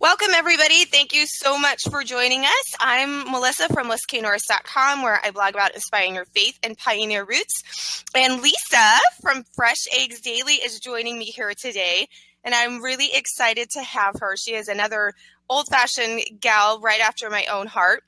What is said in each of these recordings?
Welcome, everybody. Thank you so much for joining us. I'm Melissa from LissaKnorris.com, where I blog about inspiring your faith and pioneer roots. And Lisa from Fresh Eggs Daily is joining me here today. And I'm really excited to have her. She is another old fashioned gal right after my own heart.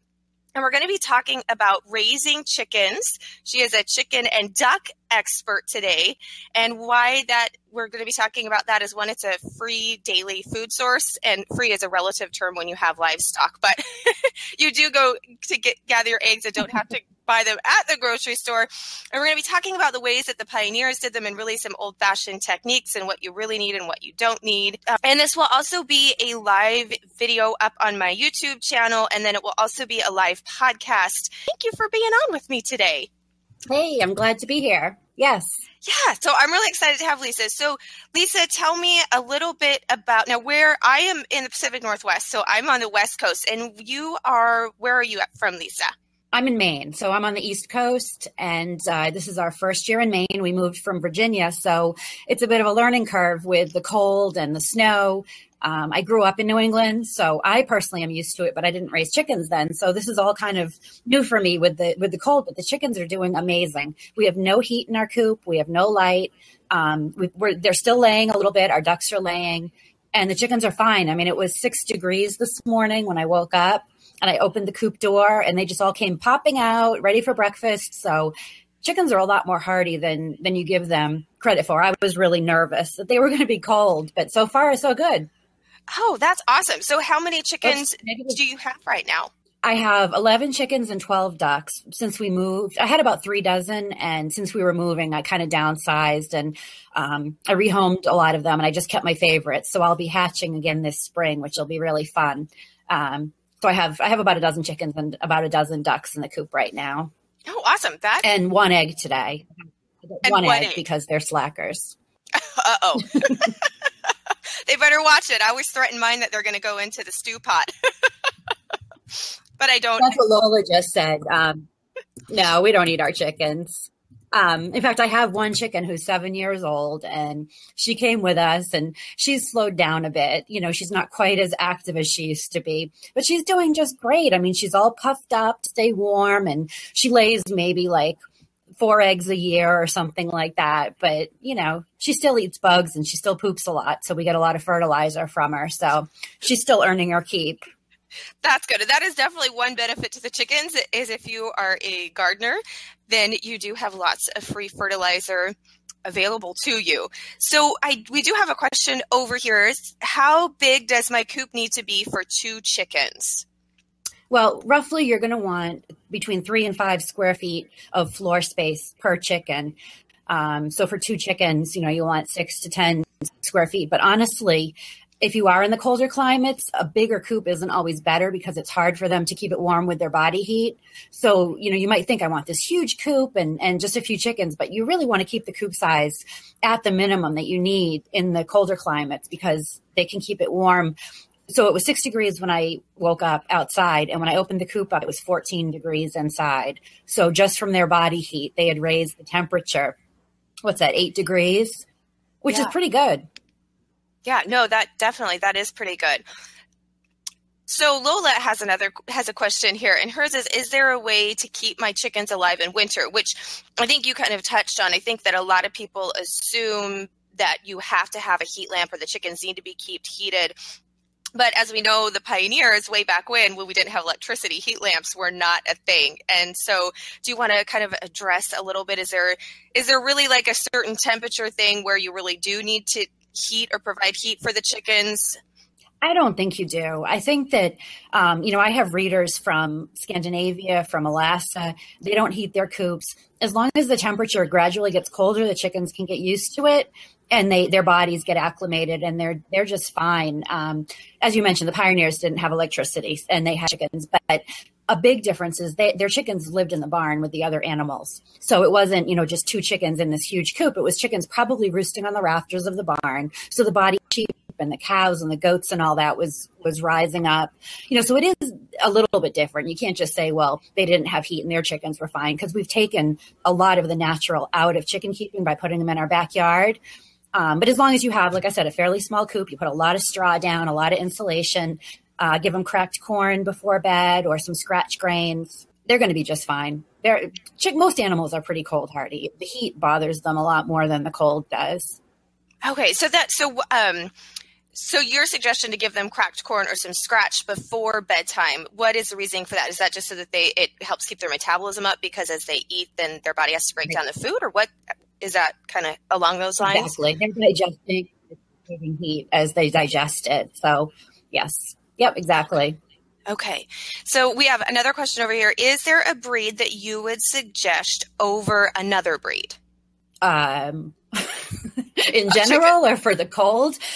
And we're going to be talking about raising chickens. She is a chicken and duck expert today. And why that we're going to be talking about that is one, it's a free daily food source, and free is a relative term when you have livestock, but you do go to get gather your eggs and don't have to buy them at the grocery store. And we're going to be talking about the ways that the pioneers did them and really some old fashioned techniques and what you really need and what you don't need. Uh, and this will also be a live video up on my YouTube channel, and then it will also be a live podcast. Thank you for being on with me today. Hey, I'm glad to be here. Yes. Yeah, so I'm really excited to have Lisa. So, Lisa, tell me a little bit about now where I am in the Pacific Northwest. So, I'm on the West Coast, and you are where are you from, Lisa? I'm in Maine, so I'm on the East Coast, and uh, this is our first year in Maine. We moved from Virginia, so it's a bit of a learning curve with the cold and the snow. Um, I grew up in New England, so I personally am used to it, but I didn't raise chickens then, so this is all kind of new for me with the with the cold. But the chickens are doing amazing. We have no heat in our coop. We have no light. Um, we, they're still laying a little bit. Our ducks are laying, and the chickens are fine. I mean, it was six degrees this morning when I woke up and I opened the coop door and they just all came popping out ready for breakfast. So chickens are a lot more hardy than than you give them credit for. I was really nervous that they were going to be cold, but so far so good. Oh, that's awesome. So how many chickens do you have right now? I have 11 chickens and 12 ducks since we moved. I had about three dozen, and since we were moving, I kind of downsized and um, I rehomed a lot of them, and I just kept my favorites. So I'll be hatching again this spring, which will be really fun. Um, so I have I have about a dozen chickens and about a dozen ducks in the coop right now. Oh, awesome! That and one egg today. And one, egg, egg because they're slackers. uh oh. they better watch it. I always threaten mine that they're going to go into the stew pot. but I don't. That's what Lola just said. Um, no, we don't eat our chickens. Um, in fact, I have one chicken who's seven years old and she came with us and she's slowed down a bit. You know, she's not quite as active as she used to be, but she's doing just great. I mean, she's all puffed up, to stay warm, and she lays maybe like four eggs a year or something like that. But, you know, she still eats bugs and she still poops a lot. So we get a lot of fertilizer from her. So she's still earning her keep. That's good. That is definitely one benefit to the chickens is if you are a gardener, then you do have lots of free fertilizer available to you. So I we do have a question over here. How big does my coop need to be for two chickens? Well, roughly you're going to want between three and five square feet of floor space per chicken. Um, so for two chickens, you know, you want six to 10 square feet. But honestly, if you are in the colder climates, a bigger coop isn't always better because it's hard for them to keep it warm with their body heat. So, you know, you might think I want this huge coop and, and just a few chickens, but you really want to keep the coop size at the minimum that you need in the colder climates because they can keep it warm. So it was six degrees when I woke up outside, and when I opened the coop up, it was 14 degrees inside. So just from their body heat, they had raised the temperature. What's that, eight degrees? Which yeah. is pretty good. Yeah, no, that definitely that is pretty good. So Lola has another has a question here, and hers is: Is there a way to keep my chickens alive in winter? Which I think you kind of touched on. I think that a lot of people assume that you have to have a heat lamp or the chickens need to be kept heated. But as we know, the pioneers way back when, when we didn't have electricity, heat lamps were not a thing. And so, do you want to kind of address a little bit? Is there is there really like a certain temperature thing where you really do need to heat or provide heat for the chickens? I don't think you do. I think that, um, you know, I have readers from Scandinavia, from Alaska. They don't heat their coops. As long as the temperature gradually gets colder, the chickens can get used to it and they their bodies get acclimated and they're they're just fine. Um, as you mentioned, the pioneers didn't have electricity and they had chickens, but a big difference is they, their chickens lived in the barn with the other animals. So it wasn't, you know, just two chickens in this huge coop. It was chickens probably roosting on the rafters of the barn. So the body sheep and the cows and the goats and all that was was rising up. You know, so it is a little bit different. You can't just say, well, they didn't have heat and their chickens were fine because we've taken a lot of the natural out of chicken keeping by putting them in our backyard. Um, but as long as you have, like I said, a fairly small coop, you put a lot of straw down, a lot of insulation, uh, give them cracked corn before bed or some scratch grains. They're going to be just fine. They're, chick, most animals are pretty cold hardy. The heat bothers them a lot more than the cold does. Okay, so that so um, so your suggestion to give them cracked corn or some scratch before bedtime. What is the reasoning for that? Is that just so that they it helps keep their metabolism up because as they eat, then their body has to break down the food, or what is that kind of along those lines? Exactly, they're digesting giving heat as they digest it. So yes, yep, exactly. Okay. So we have another question over here. Is there a breed that you would suggest over another breed? Um, in general or for the cold?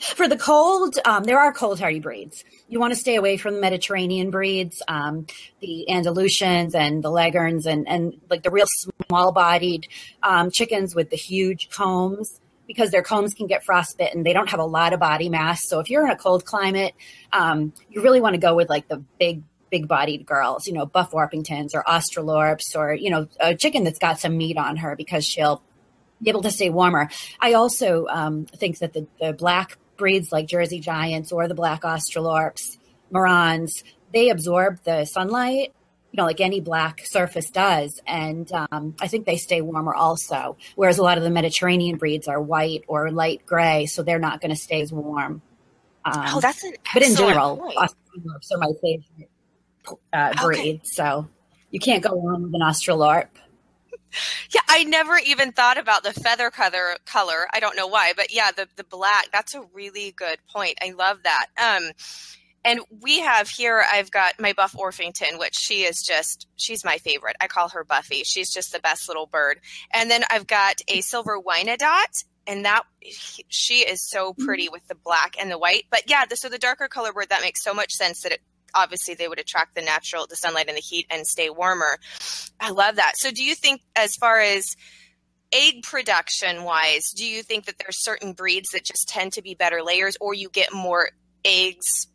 For the, cold, um, there are cold hardy breeds. You want to stay away from the Mediterranean breeds, um, the Andalusians and the Leghorns and, and like the real small bodied um, chickens with the huge combs because their combs can get frostbitten. They don't have a lot of body mass. So if you're in a cold climate, um, you really want to go with like the big big bodied girls, you know, buff Orpingtons or Australorps or, you know, a chicken that's got some meat on her because she'll be able to stay warmer. I also um, think that the, the black breeds like Jersey Giants or the black Australorps, Marans, they absorb the sunlight, you know, like any black surface does. And um, I think they stay warmer also. Whereas a lot of the Mediterranean breeds are white or light gray, so they're not going to stay as warm. Um, oh, that's an But in general, Australorps are my favorite uh, breed. Okay. So you can't go wrong with an Australorp. Yeah, I never even thought about the feather color. Color, I don't know why, but yeah, the the black. That's a really good point. I love that. Um, and we have here. I've got my Buff Orpington, which she is just. She's my favorite. I call her Buffy. She's just the best little bird. And then I've got a Silver Wyandotte, and that she is so pretty mm-hmm. with the black and the white. But yeah, the, so the darker color bird that makes so much sense that it obviously they would attract the natural the sunlight and the heat and stay warmer. I love that. So do you think as far as egg production wise, do you think that there's certain breeds that just tend to be better layers or you get more eggs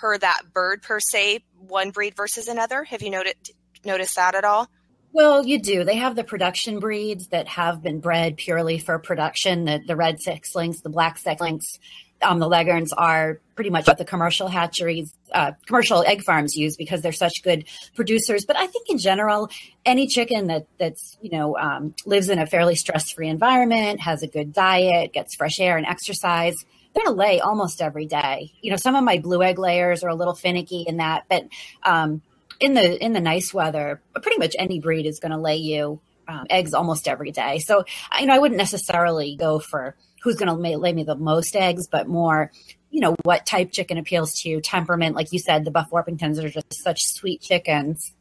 per that bird per se, one breed versus another? Have you noticed noticed that at all? Well, you do. They have the production breeds that have been bred purely for production, the, the red sex links, the black sex links, um, the leghorns are pretty much what the commercial hatcheries, uh, commercial egg farms use because they're such good producers. But I think in general, any chicken that that's you know um, lives in a fairly stress free environment, has a good diet, gets fresh air and exercise, going to lay almost every day. You know, some of my blue egg layers are a little finicky in that, but um, in the in the nice weather, pretty much any breed is going to lay you um, eggs almost every day. So you know, I wouldn't necessarily go for who's going to lay me the most eggs, but more, you know, what type chicken appeals to you, temperament. Like you said, the Buff Orpingtons are just such sweet chickens.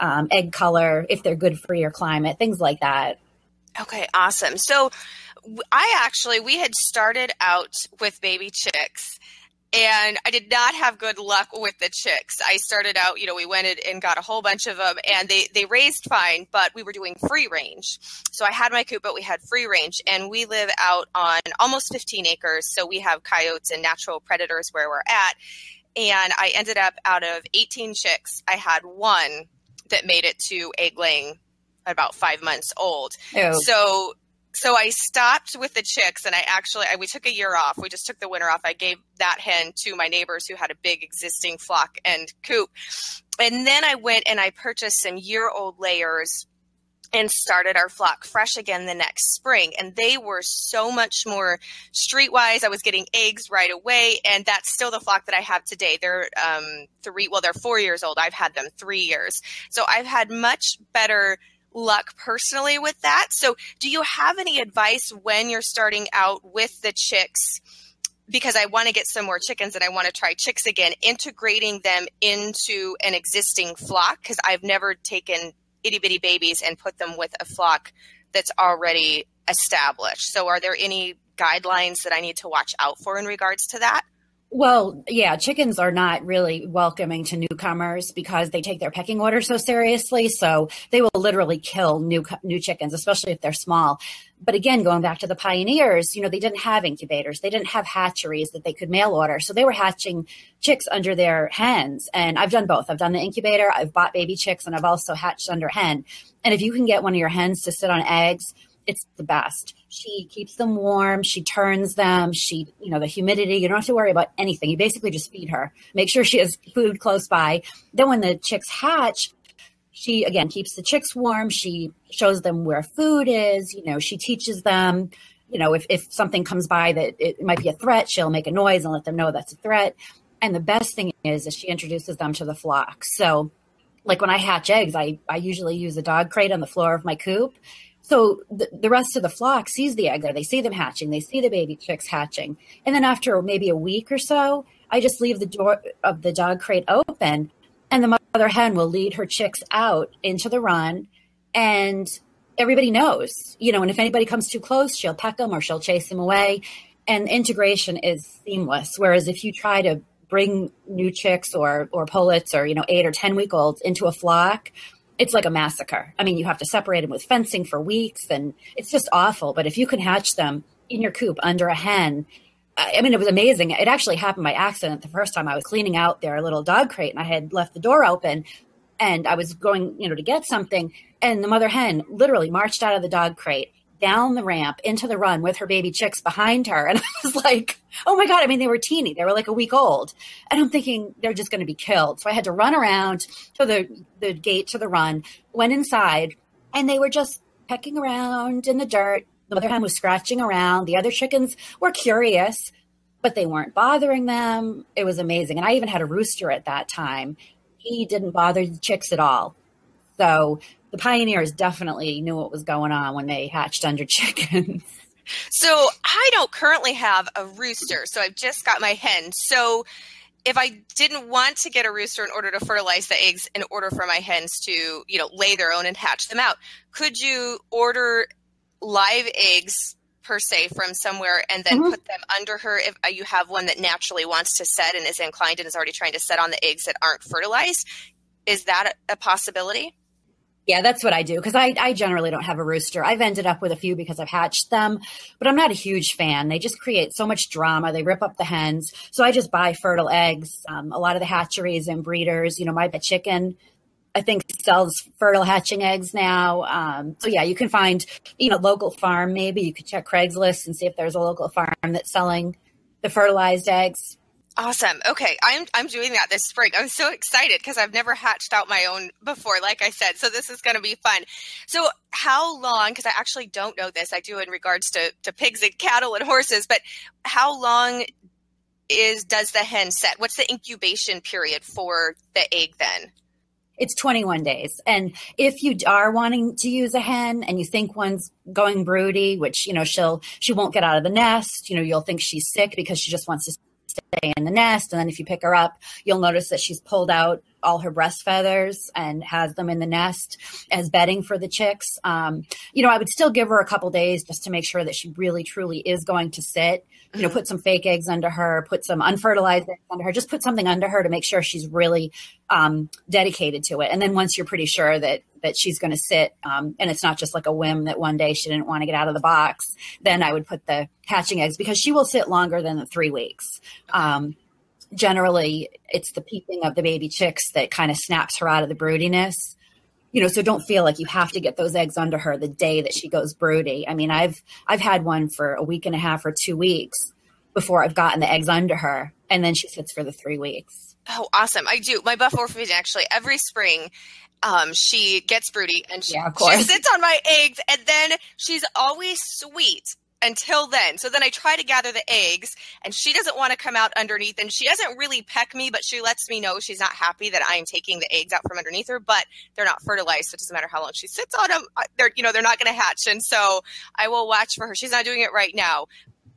Um, egg color, if they're good for your climate, things like that. Okay, awesome. So I actually, we had started out with baby chicks and I did not have good luck with the chicks. I started out, you know, we went and got a whole bunch of them, and they they raised fine, but we were doing free range. So I had my coop, but we had free range, and we live out on almost 15 acres, so we have coyotes and natural predators where we're at. And I ended up out of 18 chicks, I had one that made it to egg laying about five months old. Ew. So so I stopped with the chicks and I actually I, we took a year off. We just took the winter off. I gave that hen to my neighbors who had a big existing flock and coop. And then I went and I purchased some year old layers and started our flock fresh again the next spring. And they were so much more streetwise. I was getting eggs right away. And that's still the flock that I have today. They're um, three, well, they're four years old. I've had them three years. So I've had much better luck personally with that. So, do you have any advice when you're starting out with the chicks? Because I want to get some more chickens and I want to try chicks again, integrating them into an existing flock because I've never taken itty bitty babies and put them with a flock that's already established. So, are there any guidelines that I need to watch out for in regards to that? Well, yeah, chickens are not really welcoming to newcomers because they take their pecking order so seriously. So they will literally kill new new chickens, especially if they're small. But again, going back to the pioneers, you know, they didn't have incubators, they didn't have hatcheries that they could mail order, so they were hatching chicks under their hens. And I've done both. I've done the incubator, I've bought baby chicks, and I've also hatched under hen. And if you can get one of your hens to sit on eggs, it's the best She keeps them warm. She turns them. She, you know, the humidity, you don't have to worry about anything. You basically just feed her. Make sure she has food close by. Then when the chicks hatch, she again keeps the chicks warm. She shows them where food is. You know, she teaches them, you know, if, if something comes by that it might be a threat, she'll make a noise and let them know that's a threat. And the best thing is, is she introduces them to the flock. So like when I hatch eggs, I, I usually use a dog crate on the floor of my coop so the, the rest of the flock sees the egg there. They see them hatching. They see the baby chicks hatching. And then after maybe a week or so, I just leave the door of the dog crate open and the mother hen will lead her chicks out into the run and everybody knows, you know, and if anybody comes too close, she'll peck them or she'll chase them away. And integration is seamless. Whereas if you try to bring new chicks or or pullets or you know eight or ten week olds into a flock it's like a massacre. I mean, you have to separate them with fencing for weeks and it's just awful. But if you can hatch them in your coop under a hen, I mean, it was amazing. It actually happened by accident the first time I was cleaning out their little dog crate and I had left the door open and I was going, you know, to get something. And the mother hen literally marched out of the dog crate down the ramp into the run with her baby chicks behind her. And I was like, oh my God. I mean, they were teeny. They were like a week old. And I'm thinking they're just going to be killed. So I had to run around to the, the gate to the run, went inside, and they were just pecking around in the dirt. The mother hen was scratching around. The other chickens were curious, but they weren't bothering them. It was amazing. And I even had a rooster at that time. He didn't bother the chicks at all. So the pioneers definitely knew what was going on when they hatched under chickens. So I don't currently have a rooster, so I've just got my hen. So if I didn't want to get a rooster in order to fertilize the eggs in order for my hens to, you know, lay their own and hatch them out, could you order live eggs per se from somewhere and then mm-hmm. put them under her if uh, you have one that naturally wants to set and is inclined and is already trying to set on the eggs that aren't fertilized? Is that a possibility? Yeah, that's what I do because I, I generally don't have a rooster. I've ended up with a few because I've hatched them, but I'm not a huge fan. They just create so much drama. They rip up the hens. So I just buy fertile eggs. Um, a lot of the hatcheries and breeders, you know, my chicken, I think sells fertile hatching eggs now. Um, so yeah, you can find, you know, local farm. Maybe you could check Craigslist and see if there's a local farm that's selling the fertilized eggs. Awesome. Okay, I'm I'm doing that this spring. I'm so excited because I've never hatched out my own before, like I said. So this is going to be fun. So how long? Because I actually don't know this. I do in regards to to pigs and cattle and horses, but how long is does the hen set? What's the incubation period for the egg then? It's 21 days. And if you are wanting to use a hen and you think one's going broody, which, you know, she'll, she won't get out of the nest, you know, you'll think she's sick because she just wants to stay in the nest. And then if you pick her up, you'll notice that she's pulled out all her breast feathers and has them in the nest as bedding for the chicks. Um, you know, I would still give her a couple days just to make sure that she really truly is going to sit. You know, put some fake eggs under her, put some unfertilized eggs under her, just put something under her to make sure she's really um, dedicated to it. And then once you're pretty sure that that she's going to sit, um, and it's not just like a whim that one day she didn't want to get out of the box, then I would put the hatching eggs because she will sit longer than the three weeks. Um, generally it's the peeping of the baby chicks that kind of snaps her out of the broodiness. You know so don't feel like you have to get those eggs under her the day that she goes broody. I mean i've i've had one for a week and a half or two weeks before i've gotten the eggs under her and then she sits for the three weeks. Oh awesome. I do. My buff orphan actually every spring um, she gets broody and she, yeah, she sits on my eggs and then she's always sweet until then. So then I try to gather the eggs, and she doesn't want to come out underneath. And she doesn't really peck me, but she lets me know she's not happy that I'm taking the eggs out from underneath her. But they're not fertilized, so it doesn't matter how long she sits on them. They're you know they're not going to hatch, and so I will watch for her. She's not doing it right now.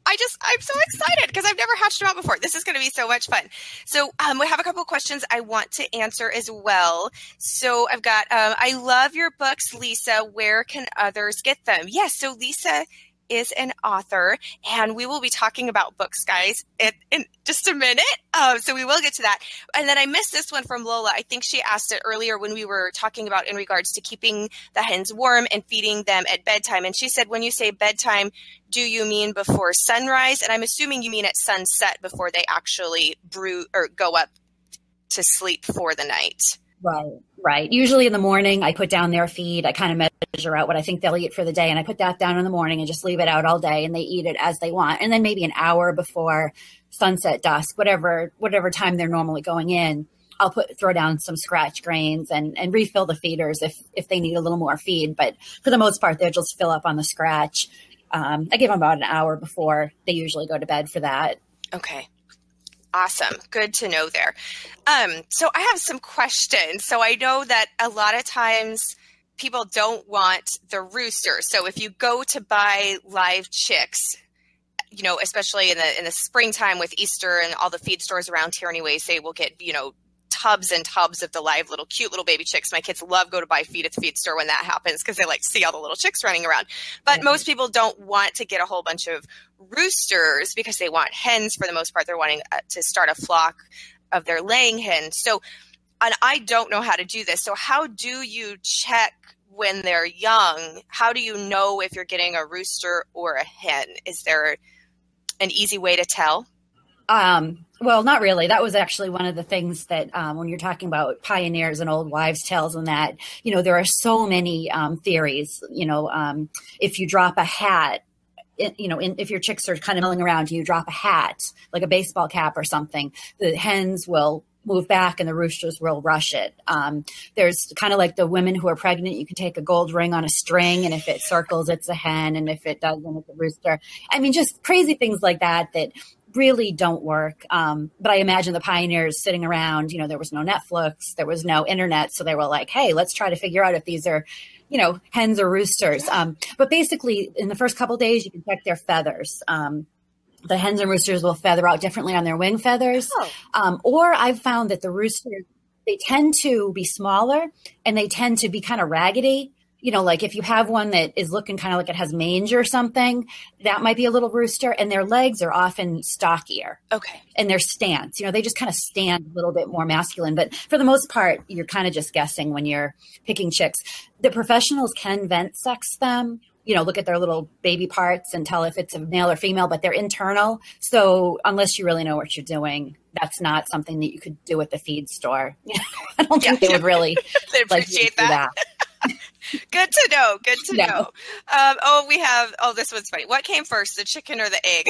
I just I'm so excited because I've never hatched them out before. This is going to be so much fun. So um, we have a couple of questions I want to answer as well. So I've got um, I love your books, Lisa. Where can others get them? Yes, so Lisa is an author, and we will be talking about books, guys, in, in just a minute. Um, so we will get to that. And then I missed this one from Lola. I think she asked it earlier when we were talking about in regards to keeping the hens warm and feeding them at bedtime. And she said, when you say bedtime, do you mean before sunrise? And I'm assuming you mean at sunset before they actually brew or go up to sleep for the night. Right, right. Usually in the morning, I put down their feed. I kind of measure out what I think they'll eat for the day, and I put that down in the morning and just leave it out all day, and they eat it as they want. And then maybe an hour before sunset, dusk, whatever whatever time they're normally going in, I'll put throw down some scratch grains and and refill the feeders if if they need a little more feed. But for the most part, they'll just fill up on the scratch. Um, I give them about an hour before they usually go to bed for that. Okay. Awesome. Good to know there. Um, so I have some questions. So I know that a lot of times people don't want the rooster. So if you go to buy live chicks, you know, especially in the in the springtime with Easter and all the feed stores around here anyways, they will get, you know, tubs and tubs of the live little cute little baby chicks. My kids love go to buy feed at the feed store when that happens because they like see all the little chicks running around. But mm-hmm. most people don't want to get a whole bunch of roosters because they want hens for the most part. They're wanting uh, to start a flock of their laying hens. So, and I don't know how to do this. So, how do you check when they're young? How do you know if you're getting a rooster or a hen? Is there an easy way to tell? Um, well, not really. That was actually one of the things that um, when you're talking about pioneers and old wives' tales and that, you know, there are so many um, theories. You know, um, if you drop a hat, you know, in, if your chicks are kind of milling around, you drop a hat, like a baseball cap or something, the hens will move back and the roosters will rush it. Um, there's kind of like the women who are pregnant, you can take a gold ring on a string, and if it circles, it's a hen, and if it doesn't, it's a rooster. I mean, just crazy things like that that really don't work. Um, but I imagine the pioneers sitting around, you know, there was no Netflix, there was no internet. So they were like, hey, let's try to figure out if these are, you know, hens or roosters. Um, but basically, in the first couple days, you can check their feathers. Um, the hens and roosters will feather out differently on their wing feathers. Oh. Um, or I've found that the roosters, they tend to be smaller and they tend to be kind of raggedy you know, like if you have one that is looking kind of like it has mange or something, that might be a little rooster. And their legs are often stockier. Okay. And their stance, you know, they just kind of stand a little bit more masculine. But for the most part, you're kind of just guessing when you're picking chicks. The professionals can vent sex them, you know, look at their little baby parts and tell if it's a male or female, but they're internal. So unless you really know what you're doing, that's not something that you could do at the feed store. I don't think yeah. they would really they appreciate like that. that. Good to know. Good to no. know. Um, oh, we have. Oh, this one's funny. What came first, the chicken or the egg?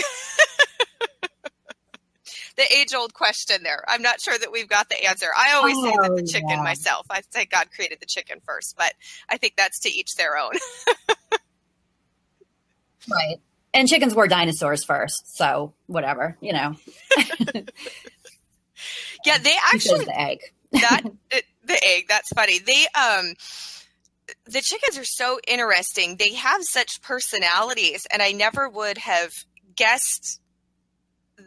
the age old question there. I'm not sure that we've got the answer. I always oh, say that the oh, chicken yeah. myself. I say God created the chicken first, but I think that's to each their own. right. And chickens were dinosaurs first, so whatever, you know. yeah, they actually the egg. that the egg. That's funny. They um the chickens are so interesting. They have such personalities, and I never would have guessed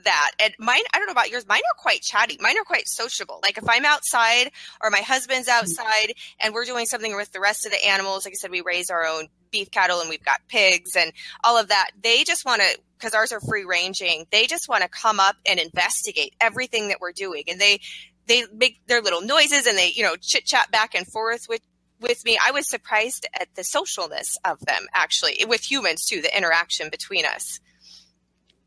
that. And mine, I don't know about yours, mine are quite chatty. Mine are quite sociable. Like if I'm outside or my husband's mm-hmm. outside and we're doing something with the rest of the animals, like I said, we raise our own beef cattle and we've got pigs and all of that. They just want to, because ours are free ranging, they just want to come up and investigate everything that we're doing. And they, they make their little noises and they, you know, chit chat back and forth with with me, I was surprised at the socialness of them, actually, with humans too, the interaction between us.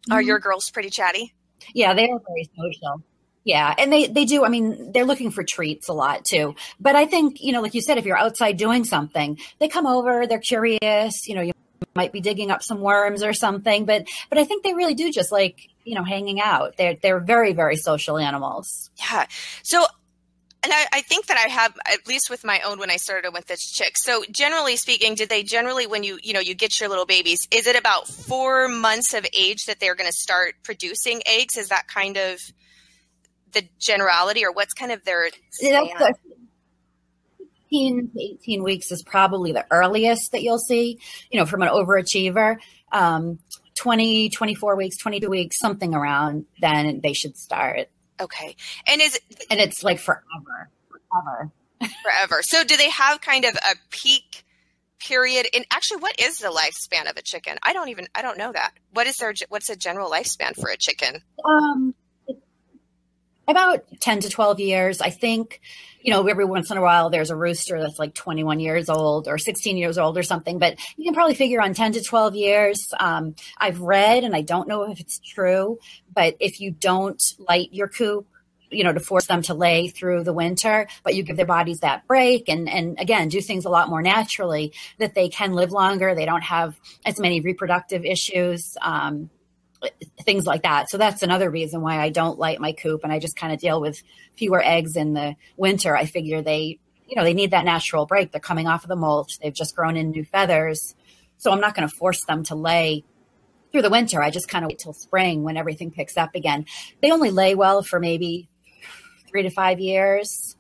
Mm-hmm. Are your girls pretty chatty? Yeah, they are very social. Yeah, and they they do. I mean, they're looking for treats a lot too. But I think you know, like you said, if you're outside doing something, they come over. They're curious. You know, you might be digging up some worms or something. But but I think they really do just like you know hanging out. They're they're very very social animals. Yeah. So and I, I, think that I have at least with my own when I started with this chick. So generally speaking, did they generally when you you know you get your little babies, is it about four months of age that they're going to start producing eggs? Is that kind of the generality, or what's kind of their? That's 15 to 18 weeks is probably the earliest that you'll see. You know, from an overachiever. Um, 20, 24 weeks, 22 weeks, something around, then they should start. Okay. And is and it's like forever, forever, forever. So do they have kind of a peak period? And actually, what is the lifespan of a chicken? I don't even I don't know that. What is their what's a general lifespan for a chicken? Um, about 10 to 12 years. I think, you know, every once in a while there's a rooster that's like 21 years old or 16 years old or something, but you can probably figure on 10 to 12 years. Um, I've read, and I don't know if it's true, but if you don't light your coop, you know, to force them to lay through the winter, but you give their bodies that break and, and again, do things a lot more naturally that they can live longer. They don't have as many reproductive issues. Um, things like that. So that's another reason why I don't light my coop and I just kind of deal with fewer eggs in the winter. I figure they, you know, they need that natural break. They're coming off of the molt. They've just grown in new feathers. So I'm not going to force them to lay through the winter. I just kind of wait till spring when everything picks up again. They only lay well for maybe three to five years.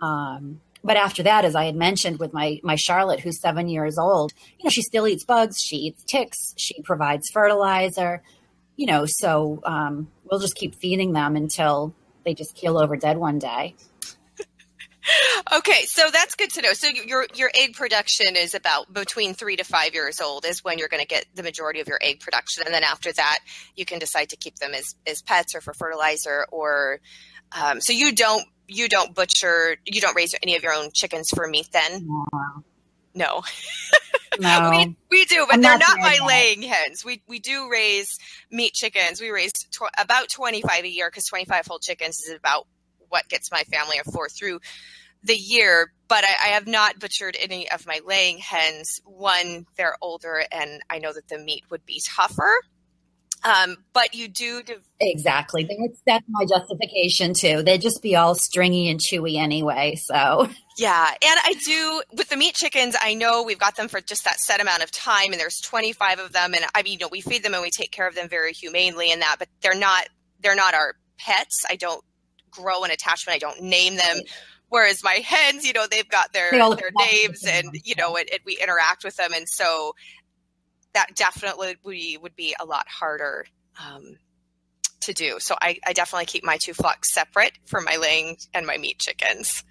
Um, but after that, as I had mentioned with my my Charlotte, who's seven years old, you know, she still eats bugs, she eats ticks, she provides fertilizer, you know, so um, we'll just keep feeding them until they just keel over dead one day. okay, so that's good to know. So your your egg production is about between three to five years old is when you're going to get the majority of your egg production, and then after that, you can decide to keep them as as pets or for fertilizer, or um, so you don't you don't butcher you don't raise any of your own chickens for meat then. No. No. No. we, we do, but I'm they're not not yet. laying hens. We we do raise meat chickens. We raise tw- about 25 a year because 25 whole chickens is about what gets my family of four through the year. But I, I have not butchered any of my laying hens. One, they're older, and I know that the meat would be tougher. Um, but you do de- Exactly. That's, that's my justification too. They'd just be all stringy and chewy anyway. So Yeah, and I do with the meat chickens. I know we've got them for just that set amount of time, and there's 25 of them, and I mean, you know, we feed them and we take care of them very humanely in that, but they're not they're not our pets. I don't grow an attachment. I don't name them. Whereas my hens, you know, they've got their They their names, and you know, and, and we interact with them, and so that definitely would be, would be a lot harder. Um, to do so, I, I definitely keep my two flocks separate for my laying and my meat chickens.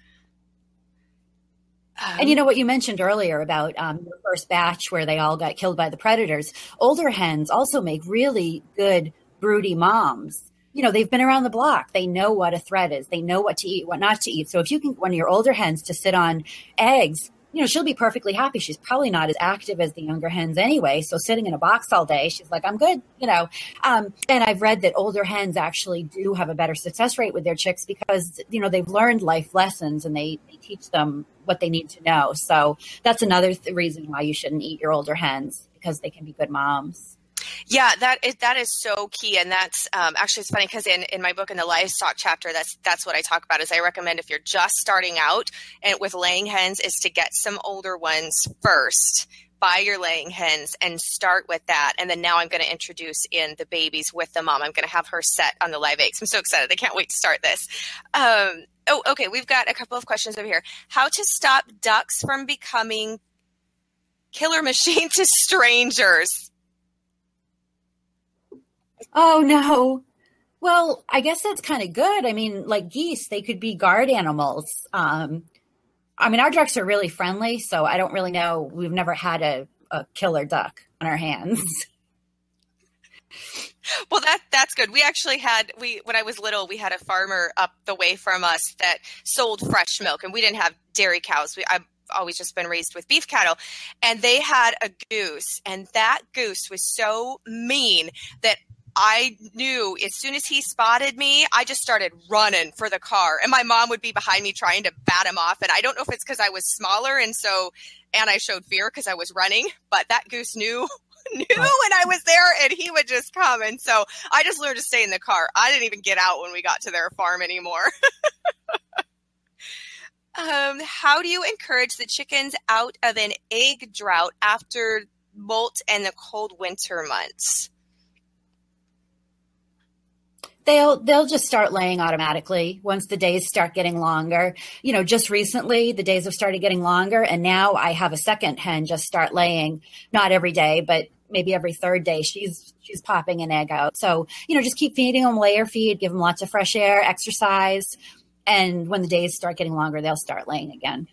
And you know what you mentioned earlier about um, your first batch where they all got killed by the predators. Older hens also make really good broody moms. You know, they've been around the block. They know what a threat is. They know what to eat, what not to eat. So if you can, one of your older hens to sit on eggs, you know, she'll be perfectly happy. She's probably not as active as the younger hens anyway. So sitting in a box all day, she's like, I'm good, you know. Um, and I've read that older hens actually do have a better success rate with their chicks because, you know, they've learned life lessons and they, they teach them what they need to know. So that's another th- reason why you shouldn't eat your older hens because they can be good moms. Yeah, that is that is so key, and that's um, actually it's funny because in, in my book in the livestock chapter, that's that's what I talk about. Is I recommend if you're just starting out and with laying hens, is to get some older ones first. Buy your laying hens and start with that, and then now I'm going to introduce in the babies with the mom. I'm going to have her set on the live eggs. I'm so excited! I can't wait to start this. Um, oh, okay, we've got a couple of questions over here. How to stop ducks from becoming killer machine to strangers? Oh no. Well, I guess that's kind of good. I mean, like geese, they could be guard animals. Um, I mean, our ducks are really friendly, so I don't really know. We've never had a, a killer duck on our hands. Well, that that's good. We actually had we when I was little, we had a farmer up the way from us that sold fresh milk, and we didn't have dairy cows. We, I've always just been raised with beef cattle, and they had a goose, and that goose was so mean that I knew as soon as he spotted me, I just started running for the car, and my mom would be behind me trying to bat him off. And I don't know if it's because I was smaller, and so and I showed fear because I was running, but that goose knew knew when I was there and he would just come. And so I just learned to stay in the car. I didn't even get out when we got to their farm anymore. um, how do you encourage the chickens out of an egg drought after molt and the cold winter months? They'll they'll just start laying automatically once the days start getting longer. You know, just recently the days have started getting longer, and now I have a second hen just start laying, not every day, but maybe every third day. She's she's popping an egg out. So you know, just keep feeding them layer feed, give them lots of fresh air, exercise, and when the days start getting longer, they'll start laying again.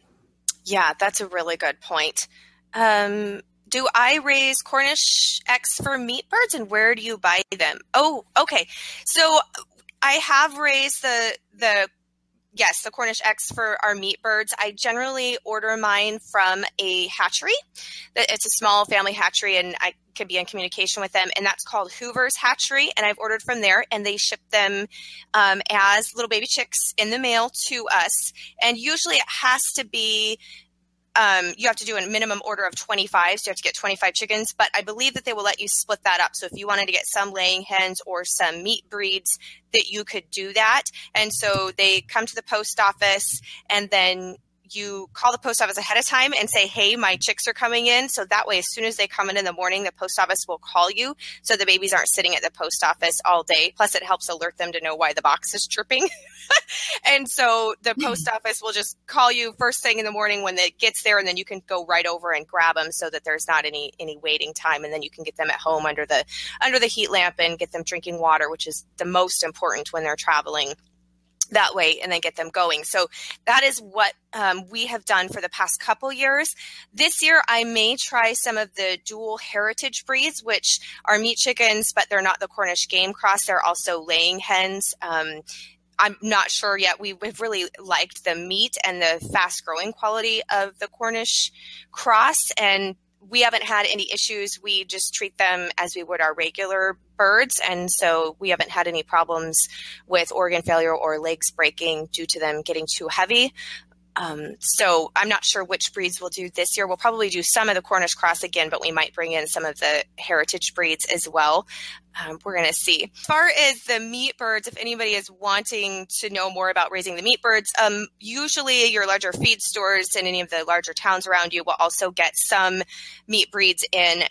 Yeah, that's a really good point. Um, do I raise Cornish X for meat birds and where do you buy them? Oh, okay. So I have raised the the yes, the Cornish X for our meat birds. I generally order mine from a hatchery. It's a small family hatchery, and I can be in communication with them. And that's called Hoover's Hatchery. And I've ordered from there, and they ship them um, as little baby chicks in the mail to us. And usually it has to be um, you have to do a minimum order of 25 so you have to get 25 chickens but i believe that they will let you split that up. So if you wanted to get some laying hens or some meat breeds that you could do that. And so they come to the post office and then you call the post office ahead of time and say, Hey, my chicks are coming in. So that way, as soon as they come in in the morning, the post office will call you. So the babies aren't sitting at the post office all day. Plus, it helps alert them to know why the box is tripping. and so the hmm. post office will just call you first thing in the morning when it gets there. And then you can go right over and grab them so that there's not any, any waiting time. And then you can get them at home under the, under the heat lamp and get them drinking water, which is the most important when they're traveling that way and then get them going. So that is what um, we have done for the past couple years. This year, I may try some of the dual heritage breeds, which are meat chickens, but they're not the Cornish game cross. They're also laying hens. Um, I'm not sure yet. We, have really liked the meat and the fast growing quality of the Cornish cross. And we haven't had any issues. We just treat them as we would our regular birds. And so we haven't had any problems with organ failure or legs breaking due to them getting too heavy. Um, so I'm not sure which breeds we'll do this year. We'll probably do some of the Cornish cross again, but we might bring in some of the heritage breeds as well. Um, we're going to see. As far as the meat birds, if anybody is wanting to know more about raising the meat birds, um, usually your larger feed stores and any of the larger towns around you will also get some meat breeds in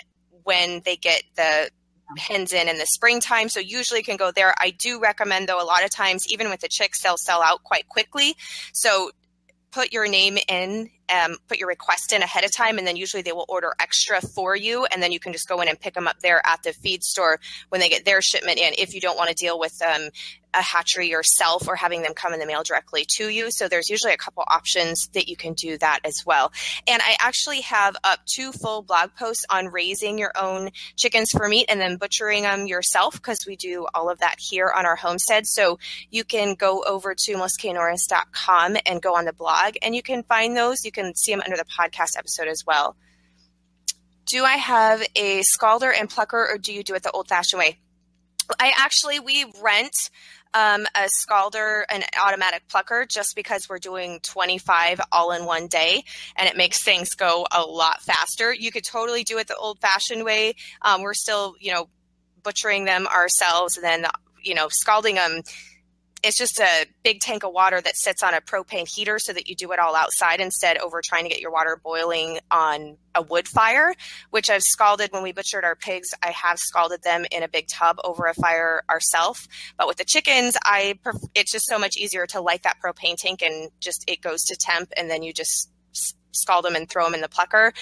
when they get the hens in in the springtime. So usually can go there. I do recommend though, a lot of times, even with the chicks, they'll sell out quite quickly. So put your name in um, put your request in ahead of time, and then usually they will order extra for you, and then you can just go in and pick them up there at the feed store when they get their shipment in. If you don't want to deal with um, a hatchery yourself or having them come in the mail directly to you, so there's usually a couple options that you can do that as well. And I actually have up two full blog posts on raising your own chickens for meat and then butchering them yourself because we do all of that here on our homestead. So you can go over to melissaknorris.com and go on the blog, and you can find those. You can see them under the podcast episode as well. Do I have a scalder and plucker, or do you do it the old fashioned way? I actually, we rent um, a scalder, an automatic plucker, just because we're doing 25 all in one day and it makes things go a lot faster. You could totally do it the old fashioned way. Um, we're still, you know, butchering them ourselves and then, you know, scalding them it's just a big tank of water that sits on a propane heater so that you do it all outside instead over trying to get your water boiling on a wood fire which i've scalded. When we butchered our pigs i have scalded them in a big tub over a fire ourselves but with the chickens i it's just so much easier to light that propane tank and just it goes to temp and then you just scald them and throw them in the plucker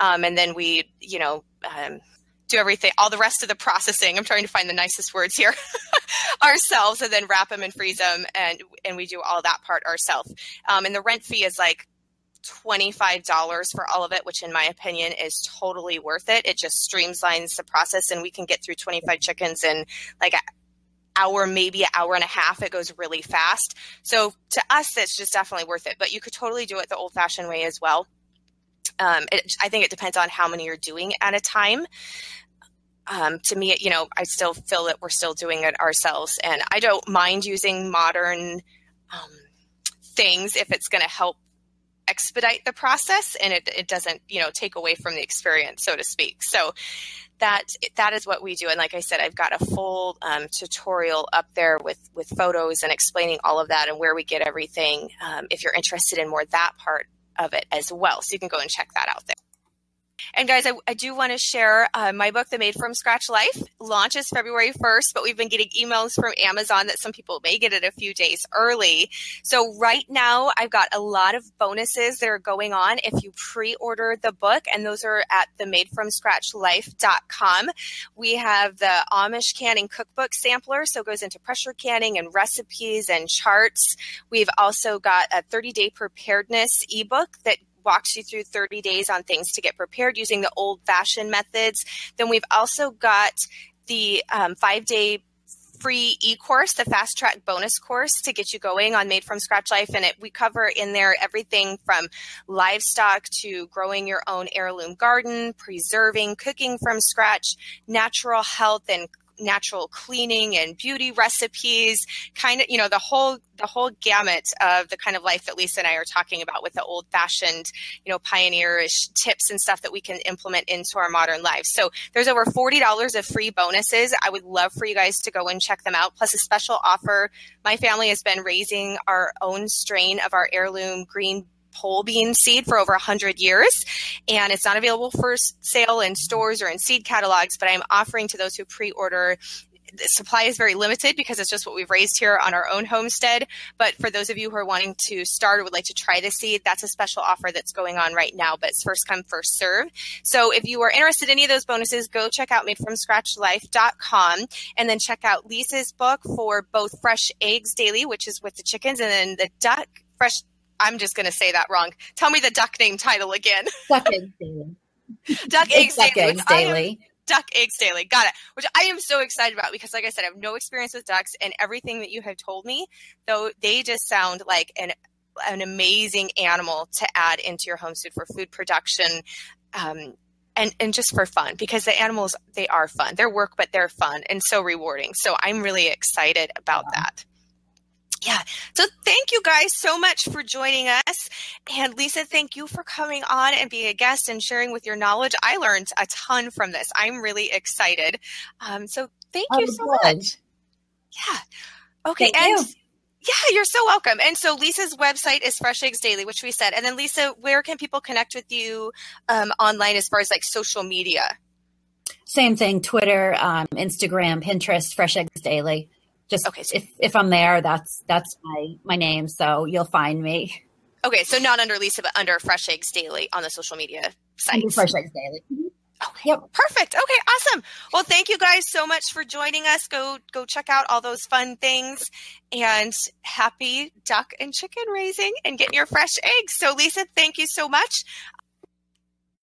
um, and then we you know um, do everything, all the rest of the processing. I'm trying to find the nicest words here ourselves, and then wrap them and freeze them, and and we do all that part ourselves. Um, and the rent fee is like $25 for all of it, which in my opinion is totally worth it. It just streamlines the process and we can get through 25 chickens in like an hour, maybe an hour and a half. It goes really fast. So to us, it's just definitely worth it, but you could totally do it the old fashioned way as well. Um, it, I think it depends on how many you're doing at a time um, to me, you know, I still feel that we're still doing it ourselves, and I don't mind using modern um, things if it's going to help expedite the process and it, it doesn't you know take away from the experience so to speak. So that that is what we do. And like i said i've got a full um, tutorial up there with with photos and explaining all of that and where we get everything um, if you're interested in more that part of it as well. So you can go and check that out there and guys, I, I do want to share uh, my book, The Made from Scratch Life, launches February 1st, but we've been getting emails from Amazon that some people may get it a few days early. So right now, I've got a lot of bonuses that are going on if you pre-order the book, and those are at the madefromscratchlife.com. We have the Amish canning cookbook sampler, so it goes into pressure canning and recipes and charts. We've also got a 30 day preparedness ebook that walks you through 30 days on things to get prepared using the old fashioned methods. Then we've also got the um, five day free e-course, the fast track bonus course to get you going on Made from Scratch Life. And it, we cover in there everything from livestock to growing your own heirloom garden, preserving, cooking from scratch, natural health and natural cleaning and beauty recipes kind of you know the whole the whole gamut of the kind of life that lisa and i are talking about with the old fashioned you know pioneerish tips and stuff that we can implement into our modern lives. So there's over $40 of free bonuses. I would love for you guys to go and check them out. Plus a special offer. My family has been raising our own strain of our heirloom green pole bean seed for over 100 years and it's not available for sale in stores or in seed catalogs but i'm offering to those who pre-order the supply is very limited because it's just what we've raised here on our own homestead. But for those of you who are wanting to start or would like to try the seed, that's a special offer that's going on right now, but it's first come, first serve. So if you are interested in any of those bonuses, go check out madefromscratchlife.com and then check out Lisa's book for both Fresh Eggs Daily, which is with the chickens, and then the duck, fresh I'm just going to say that wrong. Tell me the duck name title again. Duck Eggs Daily. duck Eggs duck Daily. Eggs Daily. Duck Eggs Daily. Got it. Which I am so excited about because, like I said, I have no experience with ducks, and everything that you have told me, though, they just sound like an an amazing animal to add into your homestead for food production. Um, and, and just for fun because the animals they are fun they're work but they're fun and so rewarding so i'm really excited about that yeah. So thank you guys so much for joining us. And Lisa, thank you for coming on and being a guest and sharing with your knowledge. I learned a ton from this. I'm really excited. Um, so thank you so much. Yeah. Okay. Thank and you. yeah, you're so welcome. And so Lisa's website is Fresh Eggs Daily, which we said. And then Lisa, where can people connect with you um, online as far as like social media? Same thing, Twitter, um, Instagram, Pinterest, Fresh Eggs Daily just okay, so- if if I'm there, that's that's my my name, so you'll find me. Okay, so not under Lisa, but under Fresh Eggs Daily on the social media sites. Fresh Eggs Daily. Mm-hmm. Okay. Yep. Perfect. Okay. Awesome. Well, thank you guys so much for joining us. Go go check out all those fun things, and happy duck and chicken raising and getting your fresh eggs. So, Lisa, thank you so much.